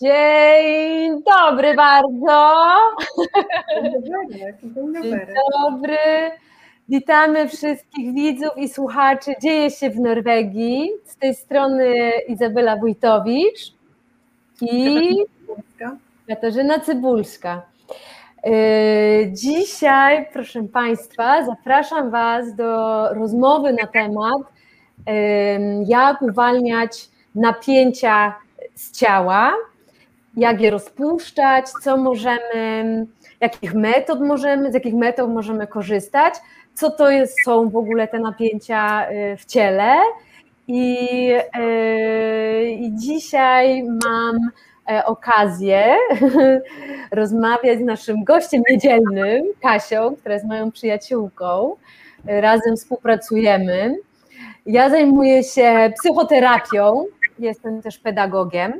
Dzień dobry bardzo. Dzień Dzień dobry. Witamy wszystkich widzów i słuchaczy. Dzieje się w Norwegii. Z tej strony Izabela Wójtowicz i Katarzyna Cybulska. Yy, dzisiaj, proszę Państwa, zapraszam Was do rozmowy na temat, yy, jak uwalniać napięcia z ciała, jak je rozpuszczać, co możemy, jakich metod możemy, z jakich metod możemy korzystać, co to jest, są w ogóle te napięcia y, w ciele. I, yy, i dzisiaj mam e, okazję rozmawiać z naszym gościem niedzielnym, Kasią, która jest moją przyjaciółką. Razem współpracujemy. Ja zajmuję się psychoterapią, jestem też pedagogiem.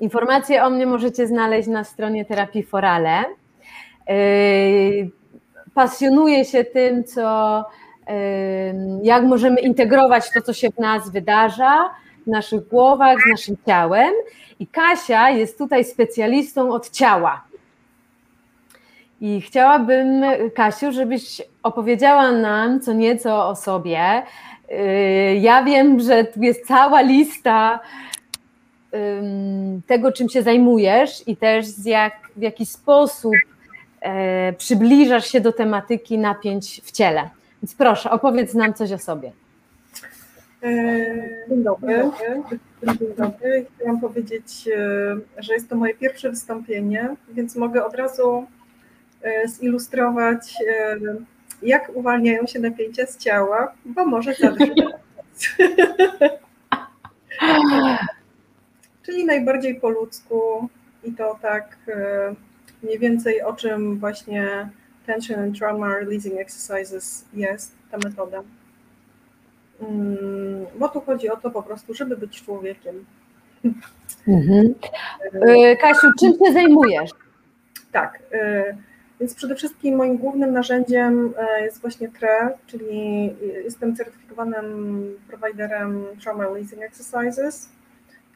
Informacje o mnie możecie znaleźć na stronie Terapii Forale. Yy, pasjonuję się tym, co, yy, jak możemy integrować to, co się w nas wydarza, w naszych głowach, z naszym ciałem. I Kasia jest tutaj specjalistą od ciała. I chciałabym, Kasiu, żebyś opowiedziała nam co nieco o sobie. Yy, ja wiem, że tu jest cała lista tego, czym się zajmujesz i też z jak, w jaki sposób e, przybliżasz się do tematyki napięć w ciele. Więc proszę, opowiedz nam coś o sobie. E, dzień dobry. Dzień dobry. Chciałam powiedzieć, e, że jest to moje pierwsze wystąpienie, więc mogę od razu zilustrować, jak uwalniają się napięcia z ciała, bo może zadrżeć. czyli najbardziej po ludzku i to tak e, mniej więcej o czym właśnie Tension and Trauma Releasing Exercises jest, ta metoda. Mm, bo tu chodzi o to po prostu, żeby być człowiekiem. Mhm. E, Kasiu, czym się zajmujesz? Tak, e, więc przede wszystkim moim głównym narzędziem jest właśnie TRE, czyli jestem certyfikowanym prowajderem Trauma Releasing Exercises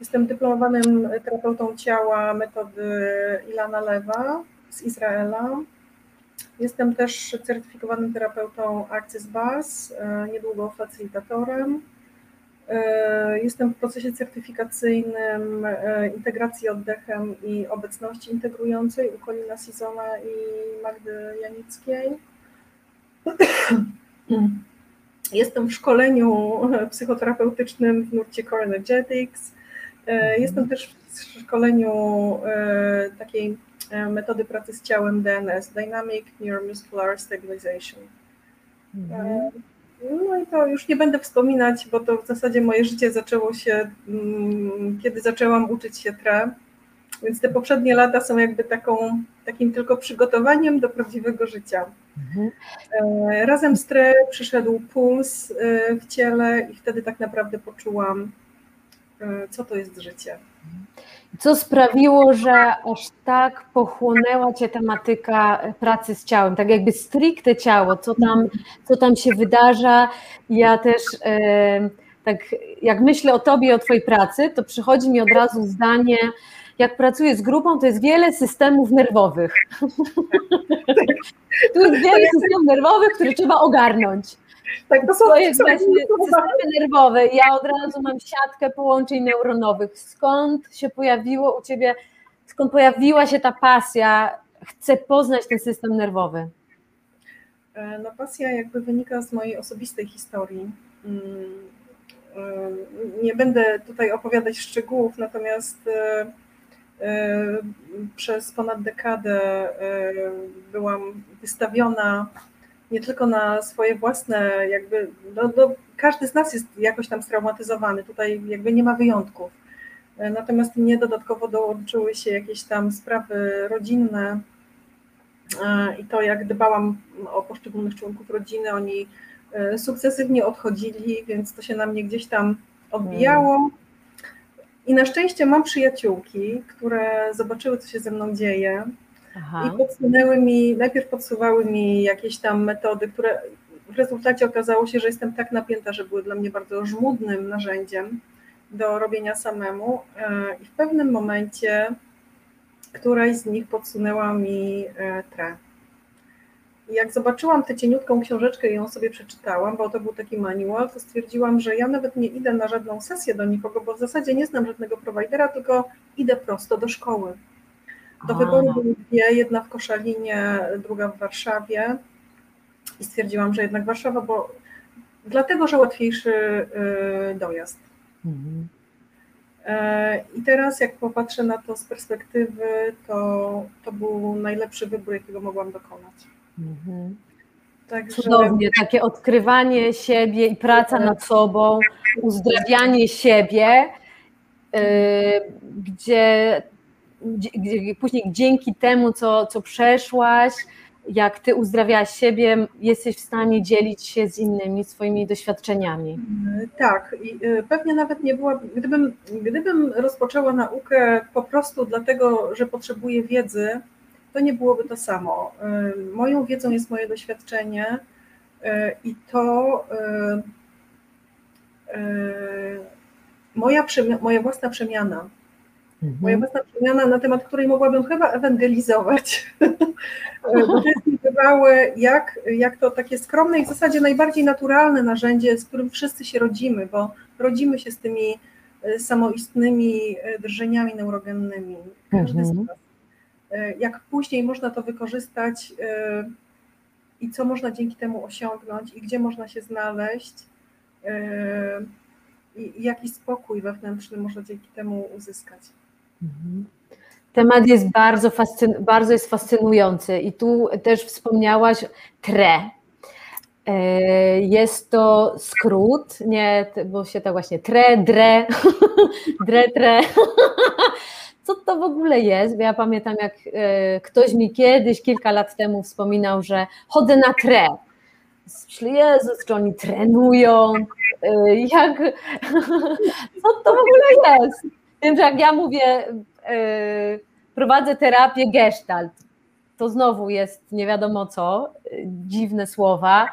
Jestem dyplomowanym terapeutą ciała metody Ilana Lewa z Izraela. Jestem też certyfikowanym terapeutą Access Bars, e, niedługo facylitatorem. E, jestem w procesie certyfikacyjnym e, integracji oddechem i obecności integrującej u Kolina Sizona i Magdy Janickiej. Jestem w szkoleniu psychoterapeutycznym w nurcie Core Energetics. E, jestem też w szkoleniu e, takiej e, metody pracy z ciałem DNS, Dynamic Neuromuscular Stabilization. Mhm. No i to już nie będę wspominać, bo to w zasadzie moje życie zaczęło się, mm, kiedy zaczęłam uczyć się TRE, więc te poprzednie lata są jakby taką, takim tylko przygotowaniem do prawdziwego życia. Mhm. Razem z TRE przyszedł puls w ciele i wtedy tak naprawdę poczułam, co to jest życie. Co sprawiło, że aż tak pochłonęła Cię tematyka pracy z ciałem, tak jakby stricte ciało, co tam, co tam się wydarza. Ja też e, tak jak myślę o Tobie i o Twojej pracy, to przychodzi mi od razu zdanie, jak pracuję z grupą, to jest wiele systemów nerwowych. tu jest wiele systemów nerwowych, które trzeba ogarnąć. Tak, to są to jest właśnie systemy nerwowe. Ja od razu mam siatkę połączeń neuronowych. Skąd się pojawiło u Ciebie, skąd pojawiła się ta pasja? Chcę poznać ten system nerwowy. E, no pasja jakby wynika z mojej osobistej historii. Mm, e, nie będę tutaj opowiadać szczegółów, natomiast e, przez ponad dekadę byłam wystawiona nie tylko na swoje własne, jakby, no, no, każdy z nas jest jakoś tam straumatyzowany, tutaj jakby nie ma wyjątków. Natomiast mnie dodatkowo dołączyły się jakieś tam sprawy rodzinne i to, jak dbałam o poszczególnych członków rodziny, oni sukcesywnie odchodzili, więc to się na mnie gdzieś tam odbijało. I na szczęście mam przyjaciółki, które zobaczyły, co się ze mną dzieje Aha. i podsunęły mi, najpierw podsuwały mi jakieś tam metody, które w rezultacie okazało się, że jestem tak napięta, że były dla mnie bardzo żmudnym narzędziem do robienia samemu. E, I w pewnym momencie któraś z nich podsunęła mi e, tre. I jak zobaczyłam tę cieniutką książeczkę i ją sobie przeczytałam, bo to był taki manual, to stwierdziłam, że ja nawet nie idę na żadną sesję do nikogo, bo w zasadzie nie znam żadnego prowajdera, tylko idę prosto do szkoły. Do wyboru były dwie, jedna w Koszalinie, druga w Warszawie. I stwierdziłam, że jednak Warszawa, bo dlatego, że łatwiejszy y, dojazd. Mhm. E, I teraz, jak popatrzę na to z perspektywy, to, to był najlepszy wybór, jakiego mogłam dokonać. Mhm. Także... Cudownie, takie odkrywanie siebie i praca nad sobą, uzdrawianie siebie, yy, gdzie, gdzie, później dzięki temu, co, co przeszłaś, jak ty uzdrawiałaś siebie, jesteś w stanie dzielić się z innymi swoimi doświadczeniami. Tak, i y, pewnie nawet nie była, gdybym, gdybym rozpoczęła naukę po prostu dlatego, że potrzebuję wiedzy, to nie byłoby to samo. Y, moją wiedzą jest moje doświadczenie y, i to moja, moja własna przemiana. Mhm. Moja własna przemiana, na temat której mogłabym chyba ewangelizować. Bo to jest niebywałe, jak, jak to takie skromne i w zasadzie najbardziej naturalne narzędzie, z którym wszyscy się rodzimy, bo rodzimy się z tymi samoistnymi drżeniami neurogennymi. Każdy mhm. z nas E, jak później można to wykorzystać e, i co można dzięki temu osiągnąć i gdzie można się znaleźć e, i jaki spokój wewnętrzny można dzięki temu uzyskać. Temat jest bardzo, fascyn- bardzo jest fascynujący i tu też wspomniałaś TRE. Jest to skrót, nie, bo się tak właśnie TRE, DRE, DRE, TRE. co to w ogóle jest, bo ja pamiętam jak e, ktoś mi kiedyś, kilka lat temu wspominał, że chodzę na tre. Myślę, Jezus, czy oni trenują, e, jak, co to w ogóle jest? Więc jak ja mówię, e, prowadzę terapię gestalt, to znowu jest nie wiadomo co, dziwne słowa.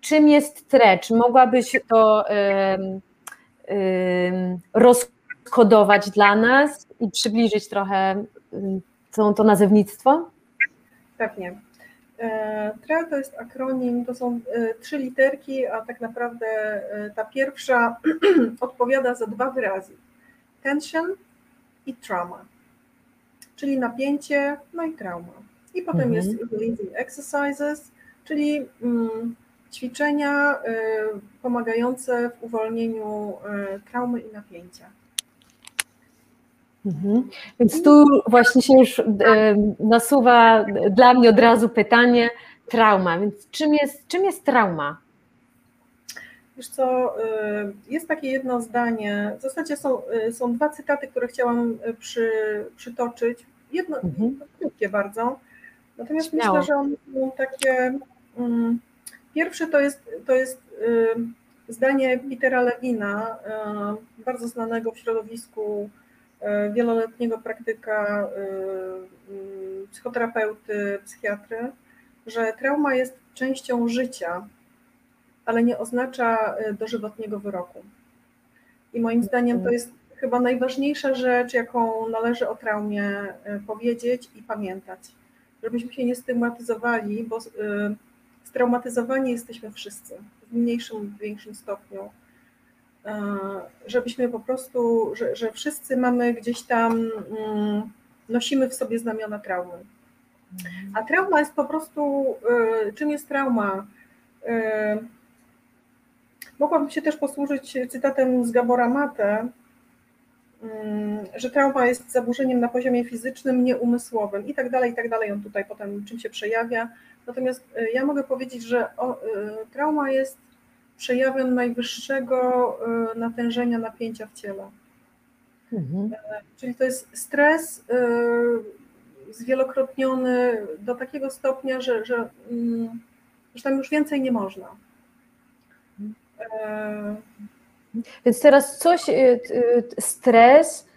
Czym jest tre? Czy mogłabyś to um, rozkodować dla nas i przybliżyć trochę to, to nazewnictwo? Pewnie. E, TRE to jest akronim, to są e, trzy literki, a tak naprawdę e, ta pierwsza odpowiada za dwa wyrazy. Tension i trauma, czyli napięcie, no i trauma. I potem mhm. jest releasing exercises, czyli mm, ćwiczenia pomagające w uwolnieniu traumy i napięcia. Mhm. Więc tu właśnie się już e, nasuwa dla mnie od razu pytanie trauma. Więc czym jest, czym jest trauma? Wiesz co, e, jest takie jedno zdanie, w zasadzie są, e, są dwa cytaty, które chciałam przy, przytoczyć. Jedno, mhm. krótkie bardzo, natomiast Śmiało. myślę, że one są takie, um, pierwsze to jest, to jest um, zdanie Petera Lewina, um, bardzo znanego w środowisku wieloletniego praktyka psychoterapeuty, psychiatry, że trauma jest częścią życia, ale nie oznacza e, dożywotniego wyroku. I moim zdaniem to jest chyba najważniejsza rzecz, jaką należy o traumie powiedzieć i pamiętać. Żebyśmy się nie stygmatyzowali, bo straumatyzowani jesteśmy wszyscy w mniejszym większym stopniu. E, żebyśmy po prostu, że, że wszyscy mamy gdzieś tam, mm, nosimy w sobie znamiona traumy. A trauma jest po prostu, e, czym jest trauma? E, mogłabym się też posłużyć cytatem z Gabora Mate, mm, że trauma jest zaburzeniem na poziomie fizycznym, nieumysłowym i tak dalej, i tak dalej. On tutaj potem czym się przejawia. Natomiast ja mogę powiedzieć, że trauma jest przejawem najwyższego natężenia napięcia w ciele. Mhm. Czyli to jest stres zwielokrotniony do takiego stopnia, że, że, mm, że tam już więcej nie można. Więc teraz coś, y, y, stres,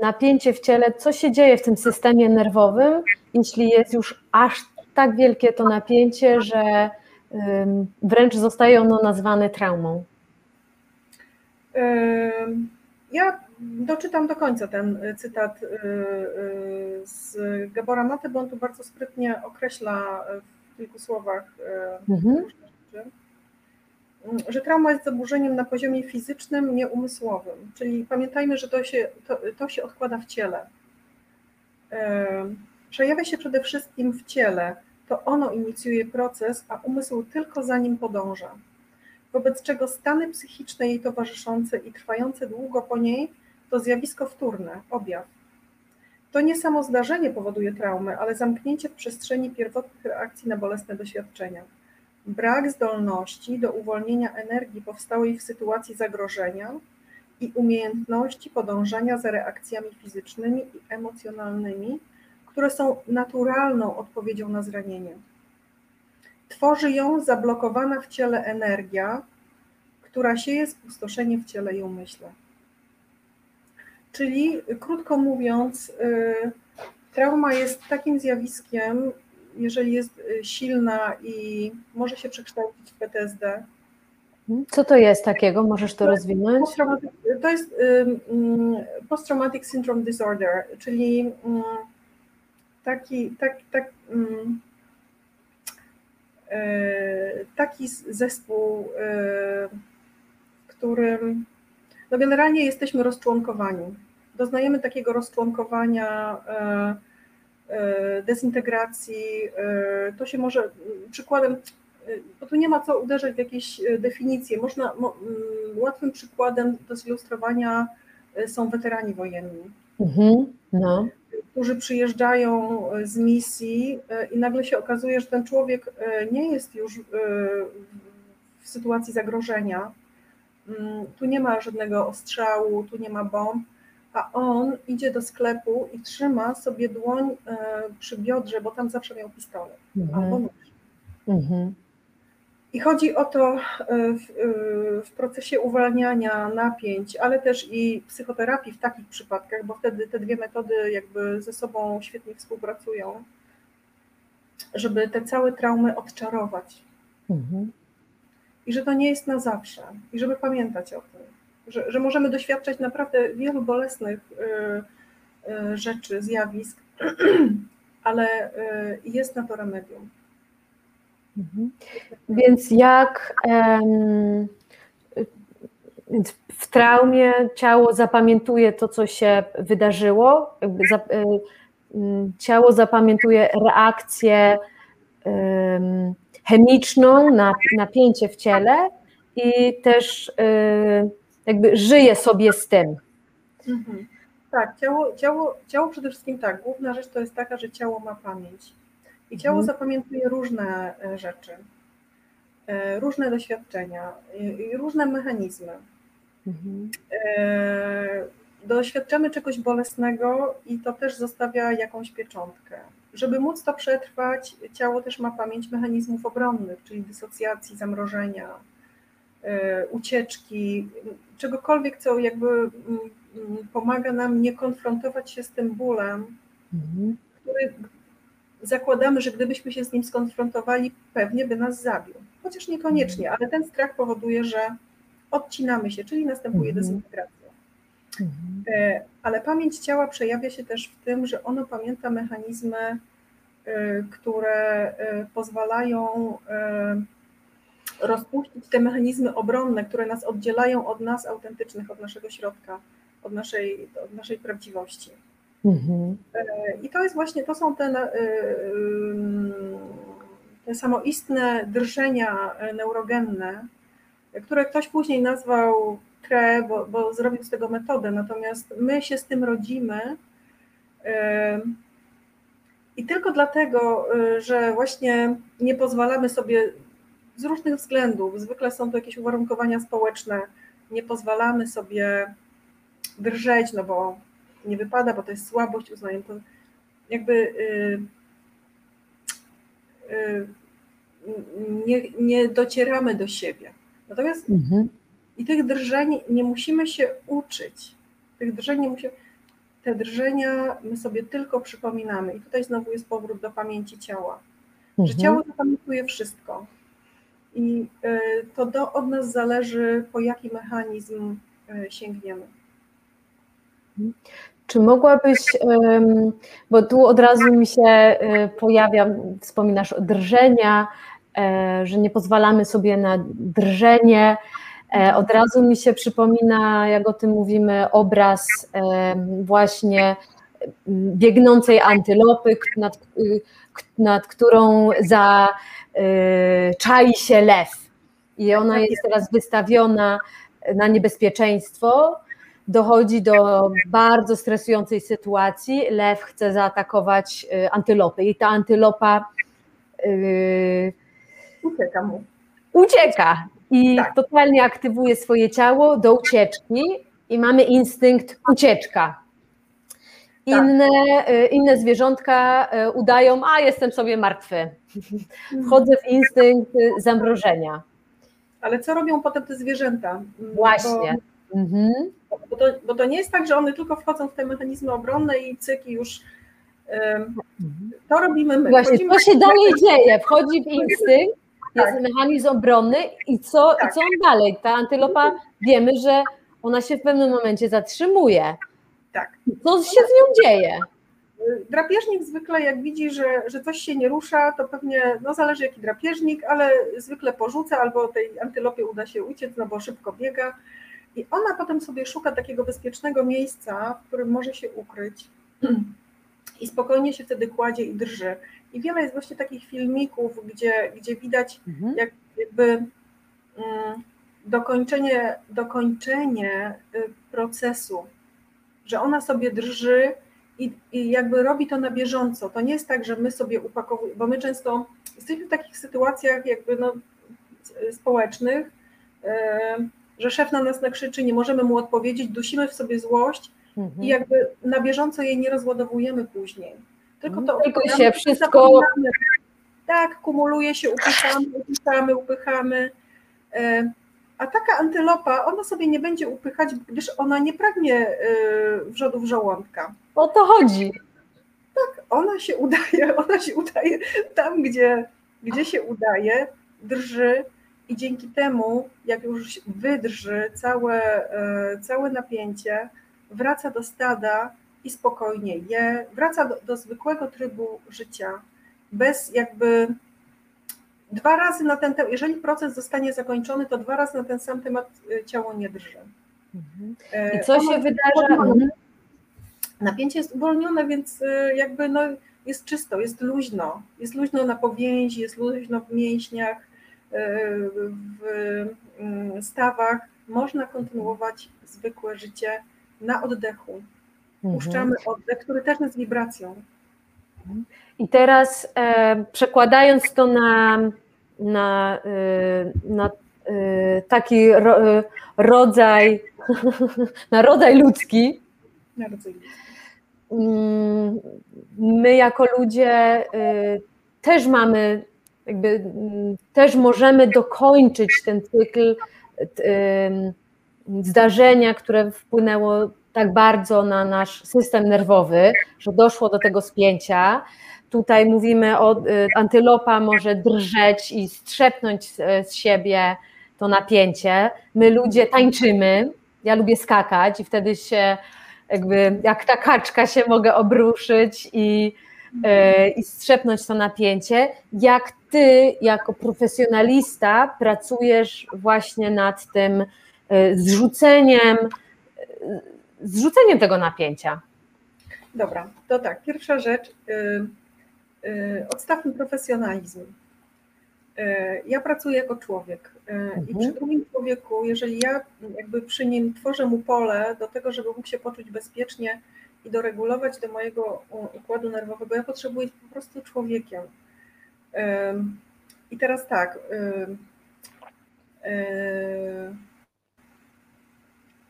napięcie w ciele, co się dzieje w tym systemie nerwowym, jeśli jest już aż tak wielkie to napięcie, że wręcz zostaje ono nazwane traumą? Ja doczytam do końca ten cytat z Gabora Maty, bo on tu bardzo sprytnie określa w kilku słowach mhm. rzeczy że trauma jest zaburzeniem na poziomie fizycznym, nie umysłowym. Czyli pamiętajmy, że to się, to, to się odkłada w ciele. Przejawia się przede wszystkim w ciele. To ono inicjuje proces, a umysł tylko za nim podąża. Wobec czego stany psychiczne jej towarzyszące i trwające długo po niej to zjawisko wtórne, objaw. To nie samo zdarzenie powoduje traumę, ale zamknięcie w przestrzeni pierwotnych reakcji na bolesne doświadczenia. Brak zdolności do uwolnienia energii powstałej w sytuacji zagrożenia i umiejętności podążania za reakcjami fizycznymi i emocjonalnymi, które są naturalną odpowiedzią na zranienie. Tworzy ją zablokowana w ciele energia, która sieje spustoszenie w ciele i umyśle. Czyli, krótko mówiąc, y, trauma jest takim zjawiskiem, jeżeli jest y, silna i może się przekształcić w PTSD. Co to jest takiego? Możesz to rozwinąć? To jest post-traumatic syndrome disorder, czyli taki, tak, tak, e, taki zespół, w którym no generalnie jesteśmy rozczłonkowani. Doznajemy takiego rozczłonkowania dezintegracji. E, to się może przykładem, e, bo tu nie ma co uderzać w jakieś definicje. Można, łatwym przykładem do zilustrowania są weterani wojenni. Mhm, no. Którzy przyjeżdżają z misji i nagle się okazuje, że ten człowiek nie jest już w sytuacji zagrożenia. Mm, tu nie ma żadnego ostrzału, tu nie ma bomb, a on idzie do sklepu i trzyma sobie dłoń e, przy biodrze, bo tam zawsze miał pistolet mhm. albo nóż. Mhm. I chodzi o to e, w, e, w, procesie uwalniania napięć, ale też i psychoterapii w takich przypadkach, bo wtedy te dwie metody jakby ze sobą świetnie współpracują, żeby te całe traumy odczarować. Mhm. I że to nie jest na zawsze. I żeby pamiętać o tym że, że możemy doświadczać naprawdę wielu bolesnych y, y, rzeczy, zjawisk, ale y, jest na to remedium. Mhm. Więc jak w traumie ciało zapamiętuje to, co się wydarzyło, ciało zapamiętuje reakcję chemiczną na napięcie w ciele i też jakby żyje sobie z tym. Mhm. Tak, ciało, ciało, ciało przede wszystkim tak. Główna rzecz to jest taka, że ciało ma pamięć. I ciało mhm. zapamiętuje różne e, rzeczy, e, różne doświadczenia i różne mechanizmy. Mhm. E, doświadczamy czegoś bolesnego i to też zostawia jakąś pieczątkę. Żeby móc to przetrwać, ciało też ma pamięć mechanizmów obronnych, czyli dysocjacji, zamrożenia, ucieczki, czegokolwiek, co jakby mm, mm, pomaga nam nie konfrontować się z tym bólem, mhm. który zakładamy, że gdybyśmy się z nim skonfrontowali, pewnie by nas zabił. Chociaż niekoniecznie, ale ten strach powoduje, że odcinamy się, czyli następuje mhm. dezintegracja. Mhm. E, ale pamięć ciała przejawia się też w tym, że ono pamięta mechanizmy, e, które pozwalają rozpuścić te mechanizmy obronne, które nas oddzielają od nas autentycznych, od naszego środka, od naszej, od naszej prawdziwości. Mhm. E, I to jest właśnie, to są te, e, te samoistne drżenia neurogenne, które ktoś później nazwał TRE, bo, bo zrobił z tego metodę, natomiast my się z tym rodzimy. E, I tylko dlatego, że właśnie nie pozwalamy sobie z różnych względów, zwykle są to jakieś uwarunkowania społeczne, nie pozwalamy sobie drżeć, no bo nie wypada, bo to jest słabość, uznaję to jakby yy, yy, nie, nie docieramy do siebie. Natomiast mhm. i tych drżeń nie musimy się uczyć. Tych drżeń nie musimy, te drżenia my sobie tylko przypominamy. I tutaj znowu jest powrót do pamięci ciała. Mhm. Że ciało zapamiętuje wszystko. I y, to do, od nas zależy, po jaki mechanizm y, sięgniemy. Czy mogłabyś, bo tu od razu mi się y, pojawia, wspominasz drżenia, e, że nie pozwalamy sobie na drżenie. E, od razu mi się przypomina, jak o tym mówimy, obraz właśnie biegnącej antylopy, nad, nad którą za czai się lew i ona jest teraz wystawiona na niebezpieczeństwo. Dochodzi do bardzo stresującej sytuacji. Lew chce zaatakować y, antylopę i ta antylopa yy, ucieka mu. Ucieka i tak. totalnie aktywuje swoje ciało do ucieczki i mamy instynkt ucieczka. Inne, tak. inne zwierzątka udają, a jestem sobie martwy wchodzę w instynkt zamrożenia. Ale co robią potem te zwierzęta? Mm, Właśnie. Bo, mhm. bo, to, bo to nie jest tak, że one tylko wchodzą w te mechanizmy obronne i cyki już to robimy my. Właśnie, co się dalej dzieje? Wchodzi w instynkt, jest tak. mechanizm obronny i co, tak. i co on dalej? Ta antylopa, wiemy, że ona się w pewnym momencie zatrzymuje. Tak. Co się z nią dzieje? Drapieżnik zwykle jak widzi, że, że coś się nie rusza, to pewnie, no zależy jaki drapieżnik, ale zwykle porzuca albo tej antylopie uda się uciec, no bo szybko biega. I ona potem sobie szuka takiego bezpiecznego miejsca, w którym może się ukryć i spokojnie się wtedy kładzie i drży. I wiele jest właśnie takich filmików, gdzie, gdzie widać mhm. jak, jakby mm, dokończenie, dokończenie y, procesu, że ona sobie drży, i, i jakby robi to na bieżąco. To nie jest tak, że my sobie upakowujemy, bo my często jesteśmy w takich sytuacjach jakby no, społecznych, e, że szef na nas nakrzyczy, nie możemy mu odpowiedzieć, dusimy w sobie złość mhm. i jakby na bieżąco jej nie rozładowujemy później. Tylko to Tylko się wszystko... Tak, kumuluje się, upychamy, upychamy, upychamy. A taka antylopa, ona sobie nie będzie upychać, gdyż ona nie pragnie y, wrzodów żołądka. O to chodzi. Tak, ona się udaje, ona się udaje tam, gdzie, gdzie się udaje, drży i dzięki temu, jak już wydrży całe, y, całe napięcie, wraca do stada i spokojnie je, wraca do, do zwykłego trybu życia, bez jakby dwa razy na ten temat, jeżeli proces zostanie zakończony, to dwa razy na ten sam temat y, ciało nie drży. Mhm. E, I co ono się wydarza? Mhm. Napięcie jest uwolnione, więc y, jakby no, jest czysto, jest luźno. Jest luźno na powięzi, jest luźno w mięśniach, y, w mm, stawach. Można kontynuować zwykłe życie na oddechu. Mhm. Puszczamy oddech, który też jest wibracją. I teraz e, przekładając to na na, y, na y, taki ro, rodzaj, na rodzaj ludzki. Mm, my jako ludzie y, też mamy, jakby mm, też możemy dokończyć ten cykl zdarzenia, które wpłynęło tak bardzo na nasz system nerwowy, że doszło do tego spięcia Tutaj mówimy o y, antylopa może drżeć i strzepnąć z siebie to napięcie. My ludzie tańczymy. Ja lubię skakać i wtedy się jakby jak ta kaczka się mogę obruszyć i, y, i strzepnąć to napięcie. Jak ty jako profesjonalista pracujesz właśnie nad tym y, zrzuceniem, zrzuceniem tego napięcia? Dobra, to tak, pierwsza rzecz. Y, odstawmy profesjonalizm. Y, ja pracuję jako człowiek mhm. i przy drugim człowieku, jeżeli ja jakby przy nim tworzę mu pole do tego, żeby mógł się poczuć bezpiecznie i doregulować do mojego układu nerwowego. Ja potrzebuję być po prostu człowiekiem. I teraz tak.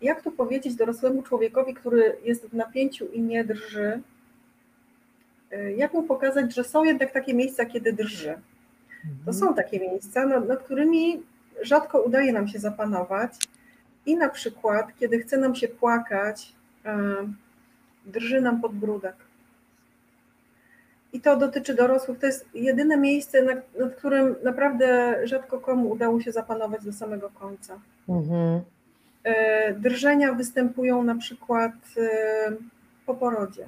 Jak to powiedzieć dorosłemu człowiekowi, który jest w napięciu i nie drży? Jak mu pokazać, że są jednak takie miejsca, kiedy drży? To mhm. są takie miejsca, nad, nad którymi rzadko udaje nam się zapanować. I na przykład, kiedy chce nam się płakać, drży nam podbródek. I to dotyczy dorosłych. To jest jedyne miejsce, nad, nad którym naprawdę rzadko komu udało się zapanować do samego końca. Mhm. E, drżenia występują na przykład po porodzie,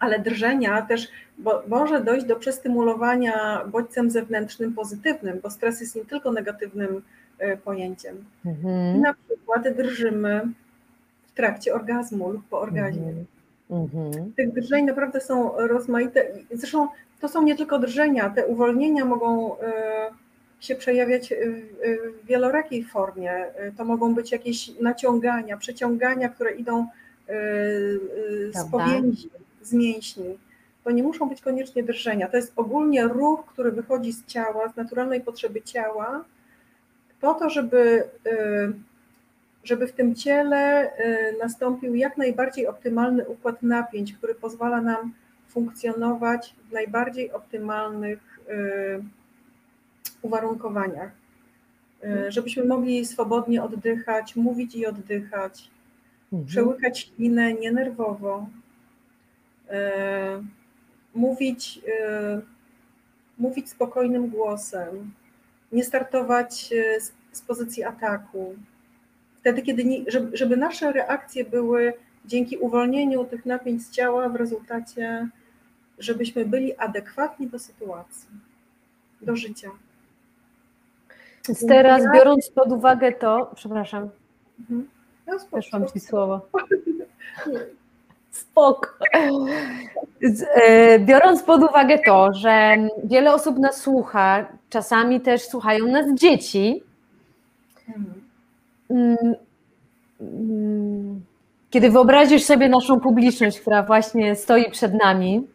ale drżenia też bo, może dojść do przestymulowania bodźcem zewnętrznym pozytywnym, bo stres jest nie tylko negatywnym e, pojęciem. Mhm. I na przykład drżymy w trakcie orgazmu lub po orgazmie. Mhm. Mhm. Tych drżeń naprawdę są rozmaite. Zresztą to są nie tylko drżenia, te uwolnienia mogą e, się przejawiać w wielorakiej formie. To mogą być jakieś naciągania, przeciągania, które idą e, z powięzi, z mięśni. To nie muszą być koniecznie drżenia. To jest ogólnie ruch, który wychodzi z ciała, z naturalnej potrzeby ciała, po to, żeby żeby w tym ciele y, nastąpił jak najbardziej optymalny układ napięć, który pozwala nam funkcjonować w najbardziej optymalnych y, uwarunkowaniach. Y, mhm. Żebyśmy mogli swobodnie oddychać, mówić i oddychać, mhm. przełykać ślinę nienerwowo, mówić, mówić spokojnym głosem, nie startować z pozycji ataku, wtedy, kiedy nie, żeby, żeby nasze reakcje były dzięki uwolnieniu tych napięć z ciała w rezultacie, żebyśmy byli adekwatni do sytuacji, do życia. Więc teraz biorąc pod uwagę to, przepraszam, mhm. no, weszłam Ci słowo. Spoko. E, biorąc pod uwagę to, że wiele osób nas słucha, czasami też słuchają nas dzieci, mm, kiedy wyobrazisz sobie naszą publiczność, która właśnie stoi przed nami,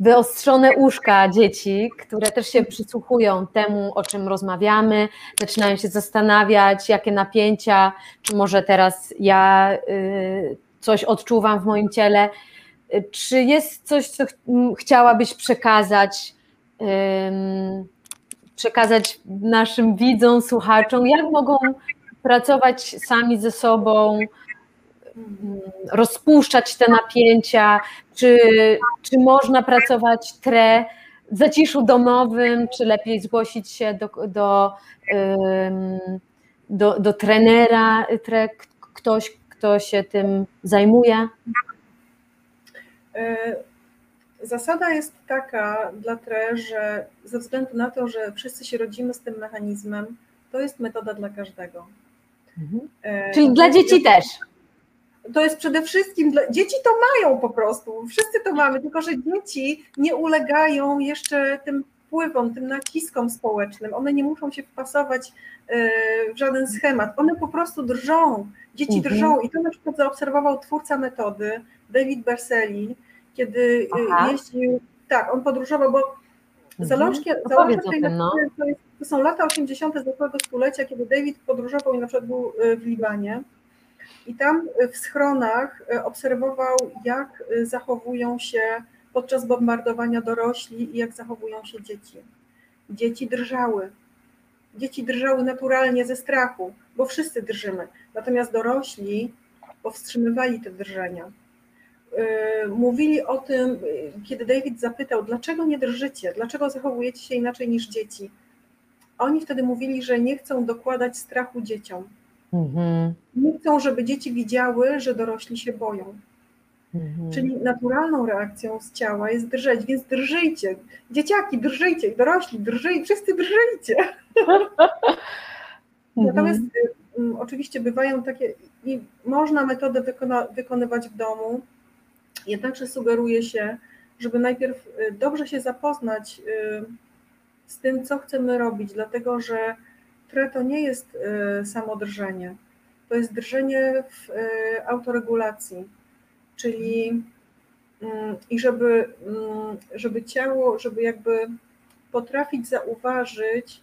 wyostrzone uszka dzieci, które też się przysłuchują temu, o czym rozmawiamy, zaczynają się zastanawiać, jakie napięcia, czy może teraz ja y, coś odczuwam w moim ciele. Czy jest coś, co chciałabyś przekazać? Przekazać naszym widzom, słuchaczom, jak mogą pracować sami ze sobą, rozpuszczać te napięcia, czy, czy można pracować tre w zaciszu domowym, czy lepiej zgłosić się do, do, do, do trenera, tre, ktoś, kto się tym zajmuje? E, zasada jest taka dla TRE, że ze względu na to, że wszyscy się rodzimy z tym mechanizmem, to jest metoda dla każdego. Mhm. E, Czyli dla dzieci też. To jest przede wszystkim dla dzieci to mają po prostu. Wszyscy to mamy, tylko że dzieci nie ulegają jeszcze tym wpływom, tym naciskom społecznym. One nie muszą się wpasować e, w żaden schemat. One po prostu drżą. Dzieci mhm. drżą i to na przykład zaobserwował twórca metody, David Berseli, kiedy e, Aha. jeździł, tak, on podróżował, bo mhm. zalążkiem tej no. metody to jest to są lata 80. zeszłego stulecia, kiedy David podróżował i na przykład był y, w Libanie. I tam y, w schronach y, obserwował, jak zachowują się podczas bombardowania dorośli i jak zachowują się dzieci. Dzieci drżały. Dzieci drżały naturalnie ze strachu, bo wszyscy drżymy. Natomiast dorośli powstrzymywali te drżenia. Mówili o tym, kiedy David zapytał, dlaczego nie drżycie, dlaczego zachowujecie się inaczej niż dzieci oni wtedy mówili, że nie chcą dokładać strachu dzieciom. Mhm. Nie chcą, żeby dzieci widziały, że dorośli się boją. Mhm. Czyli naturalną reakcją z ciała jest drżeć, więc drżyjcie. Dzieciaki, drżyjcie, dorośli, drżyjcie, wszyscy drżyjcie. Mhm. Natomiast y, oczywiście bywają takie, i można metodę wykona, wykonywać w domu, jednakże sugeruje się, żeby najpierw y, dobrze się zapoznać y, z tym, co chcemy robić, dlatego że tre to nie jest y, samo drżenie, to jest drżenie w y, autoregulacji. Czyli mm, i żeby, mm, żeby ciało, żeby jakby potrafić zauważyć,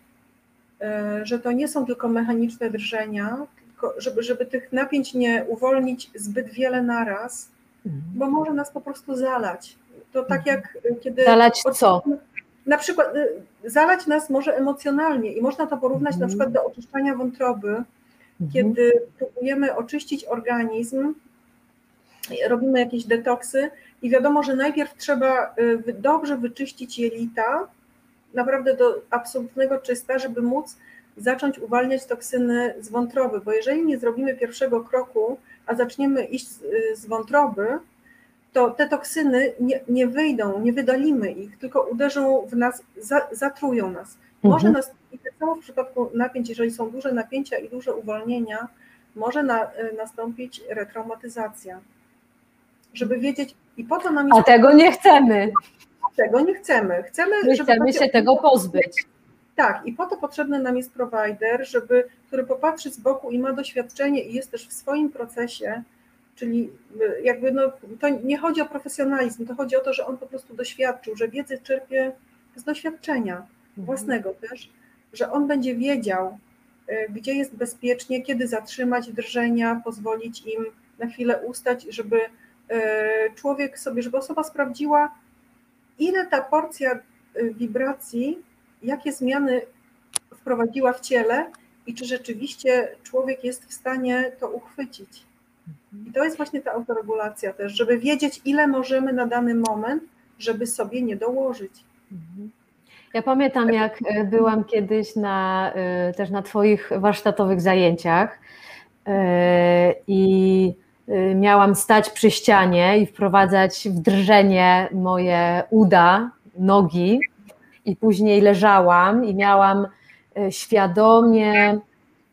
e, że to nie są tylko mechaniczne drżenia, tylko żeby, żeby tych napięć nie uwolnić zbyt wiele naraz, mhm. bo może nas po prostu zalać. To tak mhm. jak kiedy. Zalać co? Na przykład zalać nas może emocjonalnie i można to porównać na przykład do oczyszczania wątroby, kiedy próbujemy oczyścić organizm, robimy jakieś detoksy i wiadomo, że najpierw trzeba y, dobrze wyczyścić jelita, naprawdę do absolutnego czysta, żeby móc zacząć uwalniać toksyny z wątroby, bo jeżeli nie zrobimy pierwszego kroku, a zaczniemy iść z, y, z wątroby, to te toksyny nie, nie, wyjdą, nie wydalimy ich, tylko uderzą w nas, za, zatrują nas. Może mhm. nas, i tak samo w przypadku napięć, jeżeli są duże napięcia i duże uwolnienia, może na, y, nastąpić retraumatyzacja. Żeby wiedzieć, i po to nam jest. A tego nie chcemy. Tego nie chcemy. Chcemy, My żeby chcemy się tego pozbyć. Tak, i po to potrzebny nam jest provider, żeby, który popatrzy z boku i ma doświadczenie i jest też w swoim procesie, czyli y, jakby no, to nie chodzi o profesjonalizm, to chodzi o to, że on po prostu doświadczył, że wiedzę czerpie z doświadczenia mhm. własnego też, że on będzie wiedział, y, gdzie jest bezpiecznie, kiedy zatrzymać drżenia, pozwolić im na chwilę ustać, żeby człowiek sobie, żeby osoba sprawdziła, ile ta porcja wibracji jakie zmiany wprowadziła w ciele i czy rzeczywiście człowiek jest w stanie to uchwycić. I to jest właśnie ta autoregulacja też, żeby wiedzieć, ile możemy na dany moment, żeby sobie nie dołożyć. Ja pamiętam, jak e, byłam kiedyś na, e, też na Twoich warsztatowych zajęciach e, i miałam stać przy ścianie i wprowadzać w drżenie moje uda, nogi i później leżałam i miałam e, świadomie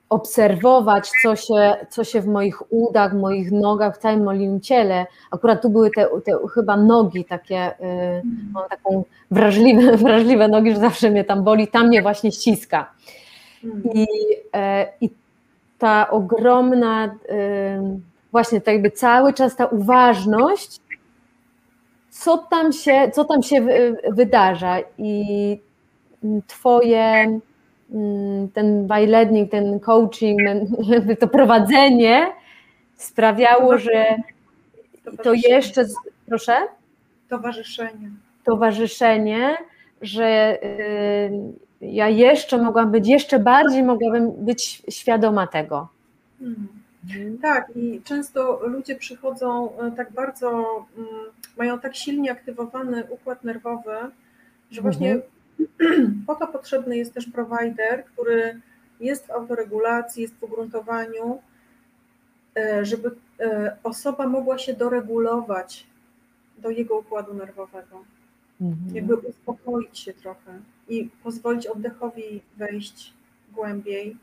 obserwować, co się, co się w moich udach, moich nogach, w całym moim ciele. Akurat tu były te, te chyba nogi takie, e, mam taką wrażliwe, wrażliwe nogi, że zawsze mnie tam boli, tam mnie właśnie ściska. I, e, i ta ogromna, właśnie tak jakby cały czas ta uważność co tam się, co tam się wydarza i twoje mm, ten bajlednik, ten coaching, to prowadzenie sprawiało, że to jeszcze, proszę? Towarzyszenie. Towarzyszenie, że y, ja jeszcze mogłam być, jeszcze bardziej mogłabym być świadoma tego. Hmm. Tak, i często ludzie przychodzą e, tak bardzo mm, mają tak silnie aktywowany układ nerwowy, że właśnie mhm. po to potrzebny jest też provider, który jest w autoregulacji, jest w ugruntowaniu, e, żeby e, osoba mogła się doregulować do jego układu nerwowego. Mhm. Jakby uspokoić się trochę i pozwolić oddechowi wejść głębiej.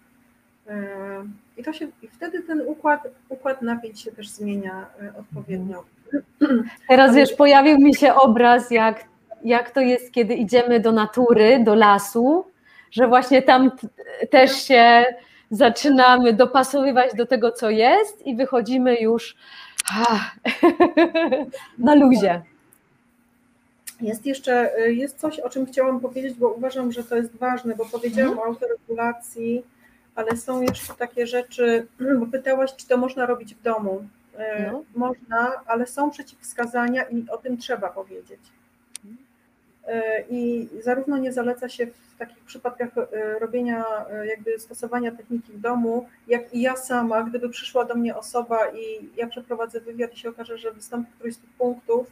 E, I, to się, i wtedy ten układ, układ napięć się też zmienia odpowiednio. Teraz wiesz, pojawił mi się obraz, jak, jak to jest, kiedy idziemy do natury, do lasu, że właśnie tam też się zaczynamy dopasowywać do tego, co jest i wychodzimy już na luzie. Jest jeszcze jest coś, o czym chciałam powiedzieć, bo uważam, że to jest ważne, bo powiedziałam mhm. o autoregulacji, ale są jeszcze takie rzeczy, bo pytałaś, czy to można robić w domu. E, no. Można, ale są przeciwwskazania i o tym trzeba powiedzieć. E, I zarówno nie zaleca się w takich przypadkach e, robienia, jakby stosowania techniki w domu, jak i ja sama, gdyby przyszła do mnie osoba i ja przeprowadzę wywiad i się okaże, że wystąpi któryś z tych punktów,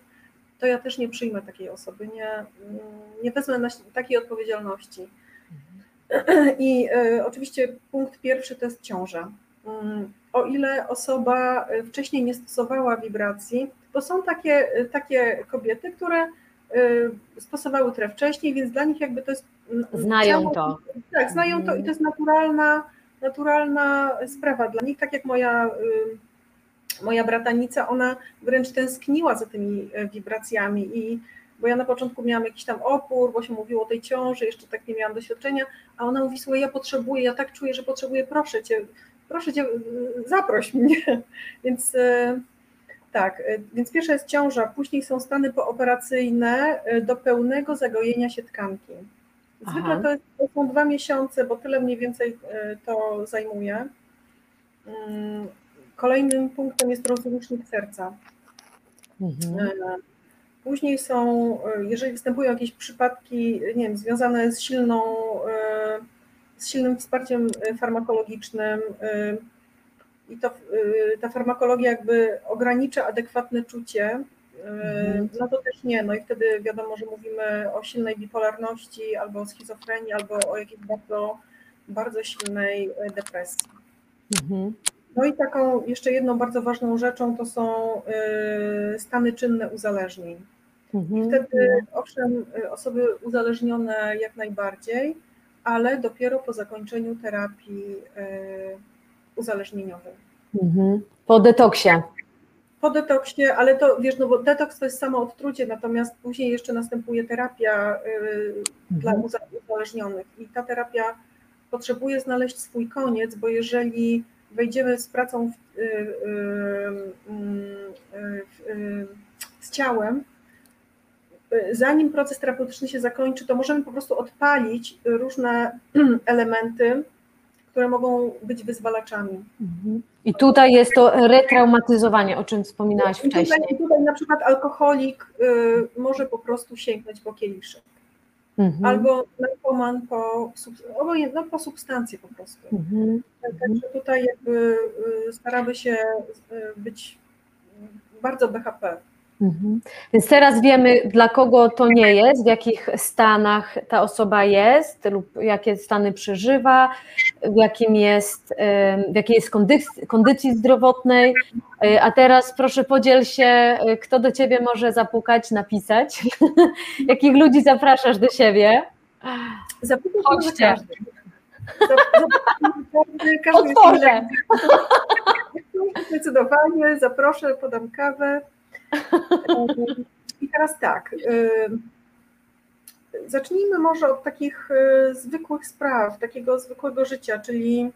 to ja też nie przyjmę takiej osoby, nie, mm, nie wezmę takiej odpowiedzialności. I y, oczywiście punkt pierwszy to jest ciąża. Mm, o ile osoba y, wcześniej nie stosowała wibracji, bo są takie, y, takie kobiety, które stosowały tre wcześniej, więc dla nich jakby to jest. Mm, znają ciało, to. Tak, znają to i to jest naturalna, naturalna sprawa dla nich, tak jak moja, moja bratanica, ona wręcz tęskniła za tymi wibracjami i bo ja na początku miałam jakiś tam opór, bo się mówiło o tej ciąży, jeszcze tak nie miałam doświadczenia, a ona mówi, słuchaj, ja potrzebuję, ja tak czuję, że potrzebuję, proszę Cię, proszę cię, zaproś mnie. Więc e, tak, więc pierwsza jest ciąża, później są stany pooperacyjne do pełnego zagojenia się tkanki. Zwykle to, jest, to, są dwa miesiące, bo tyle mniej więcej to zajmuje. Mm, kolejnym punktem jest rozrusznik serca. Mhm. Później są, jeżeli występują jakieś przypadki, nie wiem, związane z silną, z silnym wsparciem farmakologicznym, i to, ta farmakologia jakby ogranicza adekwatne czucie, mhm. no to też nie. No i wtedy wiadomo, że mówimy o silnej bipolarności, albo o schizofrenii, albo o jakiejś bardzo, bardzo silnej depresji. Mhm. No i taką jeszcze jedną bardzo ważną rzeczą to są stany czynne uzależnień. Mhm. I wtedy owszem, osoby uzależnione jak najbardziej, ale dopiero po zakończeniu terapii uzależnieniowym. Mhm. Po detoksie. Po detoksie, ale to wiesz, no bo detoks to jest samo odtrucie, natomiast później jeszcze następuje terapia y, dla mhm. uzależnionych i ta terapia potrzebuje znaleźć swój koniec, bo jeżeli wejdziemy z pracą w, y, y, z ciałem, zanim proces terapeutyczny się zakończy, to możemy po prostu odpalić różne elementy, które mogą być wyzwalaczami. Mhm. I tutaj jest to retraumatyzowanie, o czym wspominałaś I wcześniej. Tutaj, tutaj na przykład alkoholik y, może po prostu sięgnąć po kieliszek. Mhm. Albo narkoman po, no, po substancje po prostu. Mhm. Także tutaj jakby y, staramy się y, być bardzo BHP. Mhm. Więc teraz wiemy, dla kogo to nie jest, w jakich stanach ta osoba jest lub jakie stany przeżywa, w, jakim jest, w jakiej jest kondycji, kondycji zdrowotnej. E, a teraz proszę podziel się, e, kto do ciebie może zapukać, napisać. Jakich ludzi zapraszasz do siebie? Każdy Otworzę. Zdecydowanie, zaproszę, podam kawę. I teraz tak. Zacznijmy może od takich zwykłych spraw, takiego zwykłego życia, czyli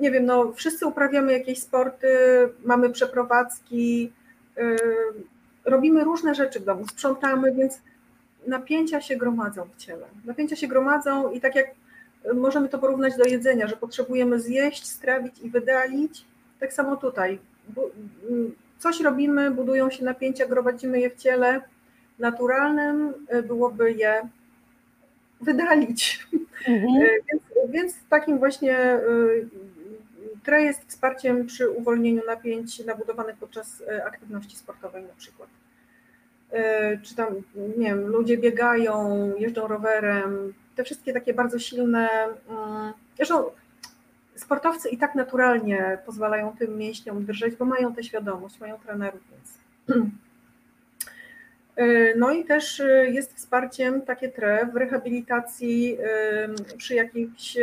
nie wiem, no wszyscy uprawiamy jakieś sporty, mamy przeprowadzki, robimy różne rzeczy w domu, sprzątamy, więc napięcia się gromadzą w ciele. Napięcia się gromadzą i tak jak możemy to porównać do jedzenia, że potrzebujemy zjeść, strawić i wydalić, tak samo tutaj coś robimy, budują się napięcia, gromadzimy je w ciele. Naturalnym e, byłoby je wydalić. Mhm. E, więc, więc takim właśnie e, TRE jest wsparciem przy uwolnieniu napięć nabudowanych podczas aktywności sportowej na przykład. Czy tam, nie wiem, ludzie biegają, jeżdżą rowerem, te wszystkie takie bardzo silne, mm, zresztą sportowcy i tak naturalnie pozwalają tym mięśniom drżeć, bo mają tę świadomość, mają trenerów, więc. Y, no i też y, jest wsparciem takie TRE w rehabilitacji y, przy jakichś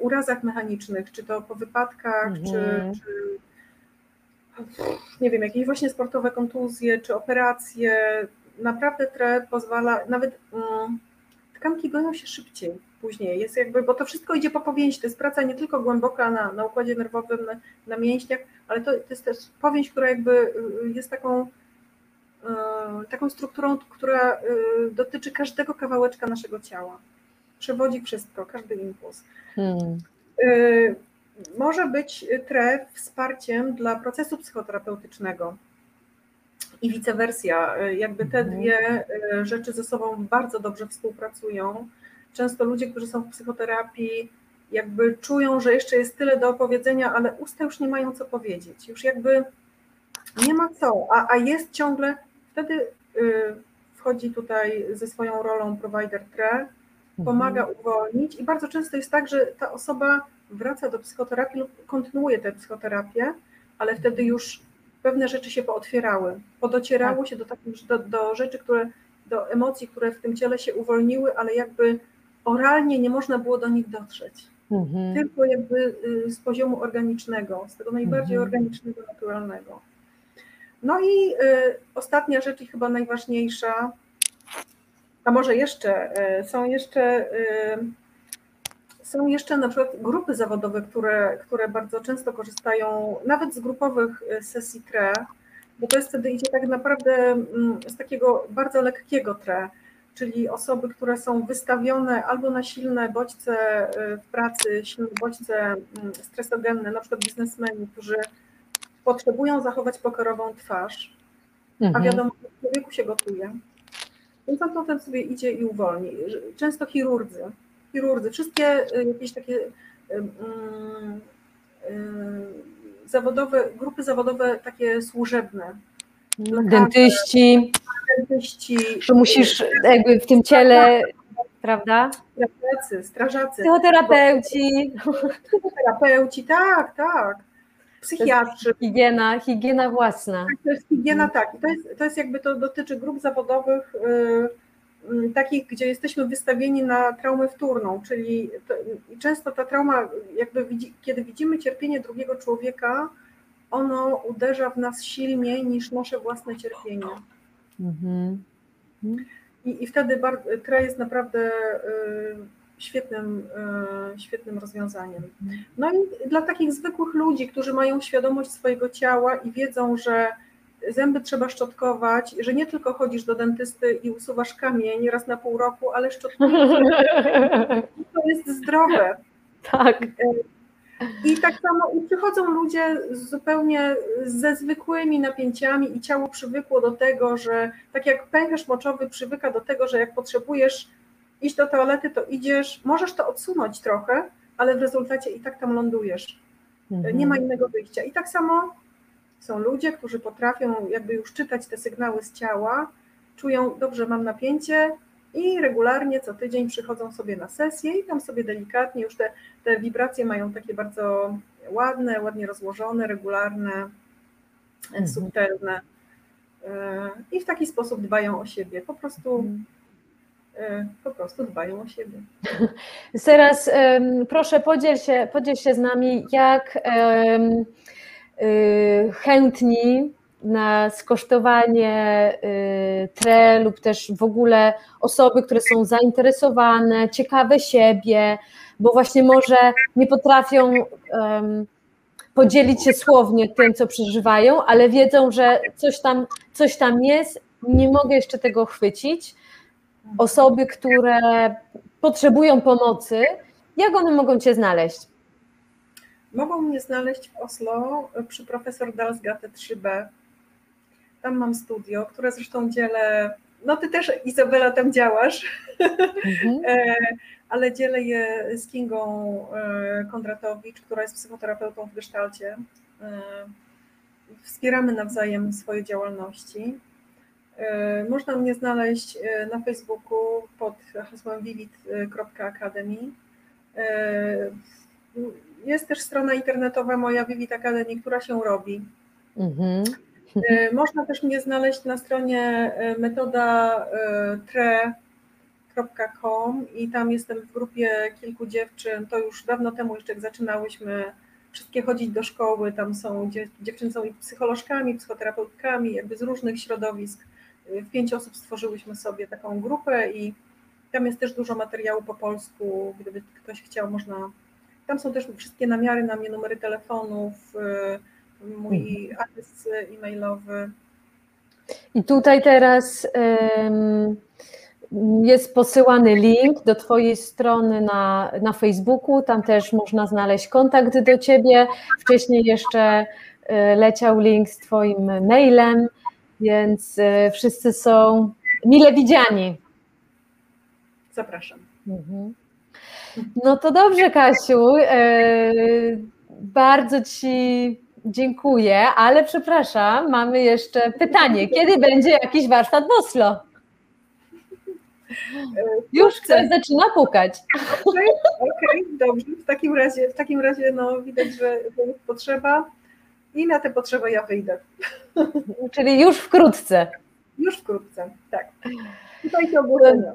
urazach mechanicznych, czy to po wypadkach, mhm. czy, czy nie wiem, jakieś właśnie sportowe kontuzje, czy operacje. Naprawdę TRE pozwala, nawet mm, tkanki goją się szybciej później. Jest jakby, bo to wszystko idzie po powięzi. To jest praca nie tylko głęboka na, na układzie nerwowym, na, na mięśniach, ale to, to jest też powięź, która jakby y, jest taką, y, taką strukturą, która y, dotyczy każdego kawałeczka naszego ciała. Przewodzi wszystko, każdy impuls. Hmm. Może być TRE wsparciem dla procesu psychoterapeutycznego i vice versa. Jakby te mhm. dwie rzeczy ze sobą bardzo dobrze współpracują często ludzie, którzy są w psychoterapii, jakby czują, że jeszcze jest tyle do opowiedzenia, ale usta już nie mają co powiedzieć. Już jakby nie ma co, a, a jest ciągle, wtedy y, wchodzi tutaj ze swoją rolą provider tre, pomaga mhm. uwolnić i bardzo często jest tak, że ta osoba wraca do psychoterapii lub kontynuuje tę psychoterapię, ale wtedy już pewne rzeczy się pootwierały, podocierało tak. się do, takich, do, do rzeczy, które, do emocji, które w tym ciele się uwolniły, ale jakby oralnie nie można było do nich dotrzeć. Mhm. Tylko jakby y, z poziomu organicznego, z tego najbardziej mhm. organicznego, naturalnego. No i y, ostatnia rzecz i chyba najważniejsza, a może jeszcze, y, są jeszcze, Są jeszcze na przykład grupy zawodowe, które, które bardzo często korzystają nawet z grupowych sesji TRE, bo to jest wtedy idzie tak naprawdę mm, z takiego bardzo lekkiego TRE, czyli osoby, które są wystawione albo na silne bodźce w pracy, silne bodźce mm, stresogenne, na przykład biznesmeni, którzy potrzebują zachować pokorową twarz, mhm. a wiadomo, że w człowieku się gotuje, więc on potem sobie idzie i uwolni. Często chirurdzy, chirurdzy, wszystkie y, jakieś takie y, y, zawodowe, grupy zawodowe takie służebne. Dentyści. Dentyści. Że musisz jakby w tym ciele, prawda? Strażacy, strażacy. Psychoterapeuci. Psychoterapeuci, tak, tak psychiatrzy. Higiena, higiena własna. Tak, to jest higiena, tak. I to jest, to jest jakby to dotyczy grup zawodowych y, y, takich, gdzie jesteśmy wystawieni na traumę wtórną, czyli to, często ta trauma, jakby widzi, kiedy widzimy cierpienie drugiego człowieka, ono uderza w nas silniej niż nasze własne cierpienie. Mhm. I, I wtedy tra jest naprawdę y, świetnym, e, świetnym rozwiązaniem. No i dla takich zwykłych ludzi, którzy mają świadomość swojego ciała i wiedzą, że zęby trzeba szczotkować, że nie tylko chodzisz do dentysty i usuwasz kamień raz na pół roku, ale szczotkujesz. To jest zdrowe. Tak. I tak samo i przychodzą ludzie zupełnie ze zwykłymi napięciami i ciało przywykło do tego, że tak jak pęcherz moczowy przywyka do tego, że jak potrzebujesz iść do toalety, to idziesz, możesz to odsunąć trochę, ale w rezultacie i tak tam lądujesz. Mhm. Nie ma innego wyjścia. I tak samo są ludzie, którzy potrafią jakby już czytać te sygnały z ciała, czują, dobrze, mam napięcie i regularnie co tydzień przychodzą sobie na sesję i tam sobie delikatnie już te, te wibracje mają takie bardzo ładne, ładnie rozłożone, regularne, mhm. subtelne e, i w taki sposób dbają o siebie. Po prostu mhm. Po prostu dbają o siebie. Teraz proszę podziel się, podziel się z nami, jak y, chętni na skosztowanie y, tre lub też w ogóle osoby, które są zainteresowane, ciekawe siebie, bo właśnie może nie potrafią um, podzielić się słownie tym, co przeżywają, ale wiedzą, że coś tam, coś tam jest, nie mogę jeszcze tego chwycić osoby, które potrzebują pomocy, jak one mogą Cię znaleźć? Mogą mnie znaleźć w Oslo przy profesor Dalsgate 3B. Tam mam studio, które zresztą dzielę. No ty też, Izabela, tam działasz, mhm. E, ale dzielę je z Kingą e, Kondratowicz, która jest psychoterapeutą w Gestalcie. E, wspieramy nawzajem swoje działalności. Można mnie znaleźć na Facebooku pod hasłem vivid.academy. Jest też strona internetowa moja Vivid Academy, która się robi. Mhm. Można też mnie znaleźć na stronie metoda tre.com i tam jestem w grupie kilku dziewczyn. To już dawno temu, jeszcze jak zaczynałyśmy wszystkie chodzić do szkoły, tam są dziewczyny są i psycholożkami, psychoterapeutkami, jakby z różnych środowisk w pięć osób stworzyłyśmy sobie taką grupę i tam jest też dużo materiału po polsku, gdyby ktoś chciał, można. Tam są też wszystkie namiary na mnie, numery telefonów, y, mój mhm. adres e-mailowy. I tutaj teraz jest posyłany link do Twojej strony na, na Facebooku. Tam też można znaleźć kontakt do Ciebie. Wcześniej jeszcze y, leciał link z Twoim mailem więc e, wszyscy są mile widziani. Zapraszam. Mhm. No to dobrze, Kasiu. E, bardzo Ci dziękuję, ale przepraszam, mamy jeszcze pytanie. Kiedy będzie jakiś warsztat w Oslo? Już ktoś zaczyna pukać. Okej, okay, okay, dobrze. W takim razie, w takim razie no, widać, że jest potrzeba i na tę potrzebę ja wyjdę. Czyli już wkrótce. Już wkrótce, tak. Czytajcie ogłoszenia.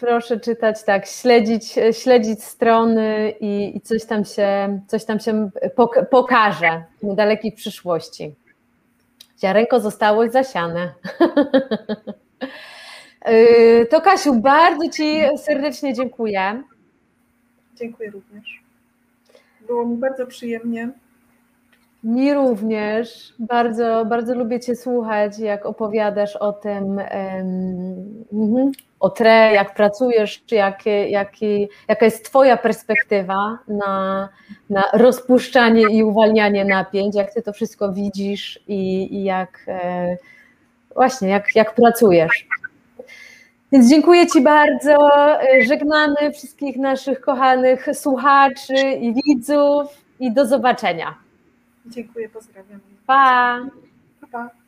Proszę czytać tak, śledzić, śledzić strony i, i coś tam się, coś tam się pokaże w niedalekiej przyszłości. Ziarenko zostało zasiane. Y, to Kasiu, bardzo Ci serdecznie dziękuję. Dziękuję również. Było mi bardzo przyjemnie. Mi również. Bardzo, bardzo lubię Cię słuchać, jak opowiadasz o tym, um, o TRE, jak pracujesz, czy jakie, jaki, jaka jest Twoja perspektywa na, na rozpuszczanie i uwalnianie napięć, jak Ty to wszystko widzisz i, i jak e, właśnie, jak, jak pracujesz. Więc dziękuję Ci bardzo. Żegnamy wszystkich naszych kochanych słuchaczy i widzów i do zobaczenia. Dziękuję, pozdrawiam. Pa! Pa, pa.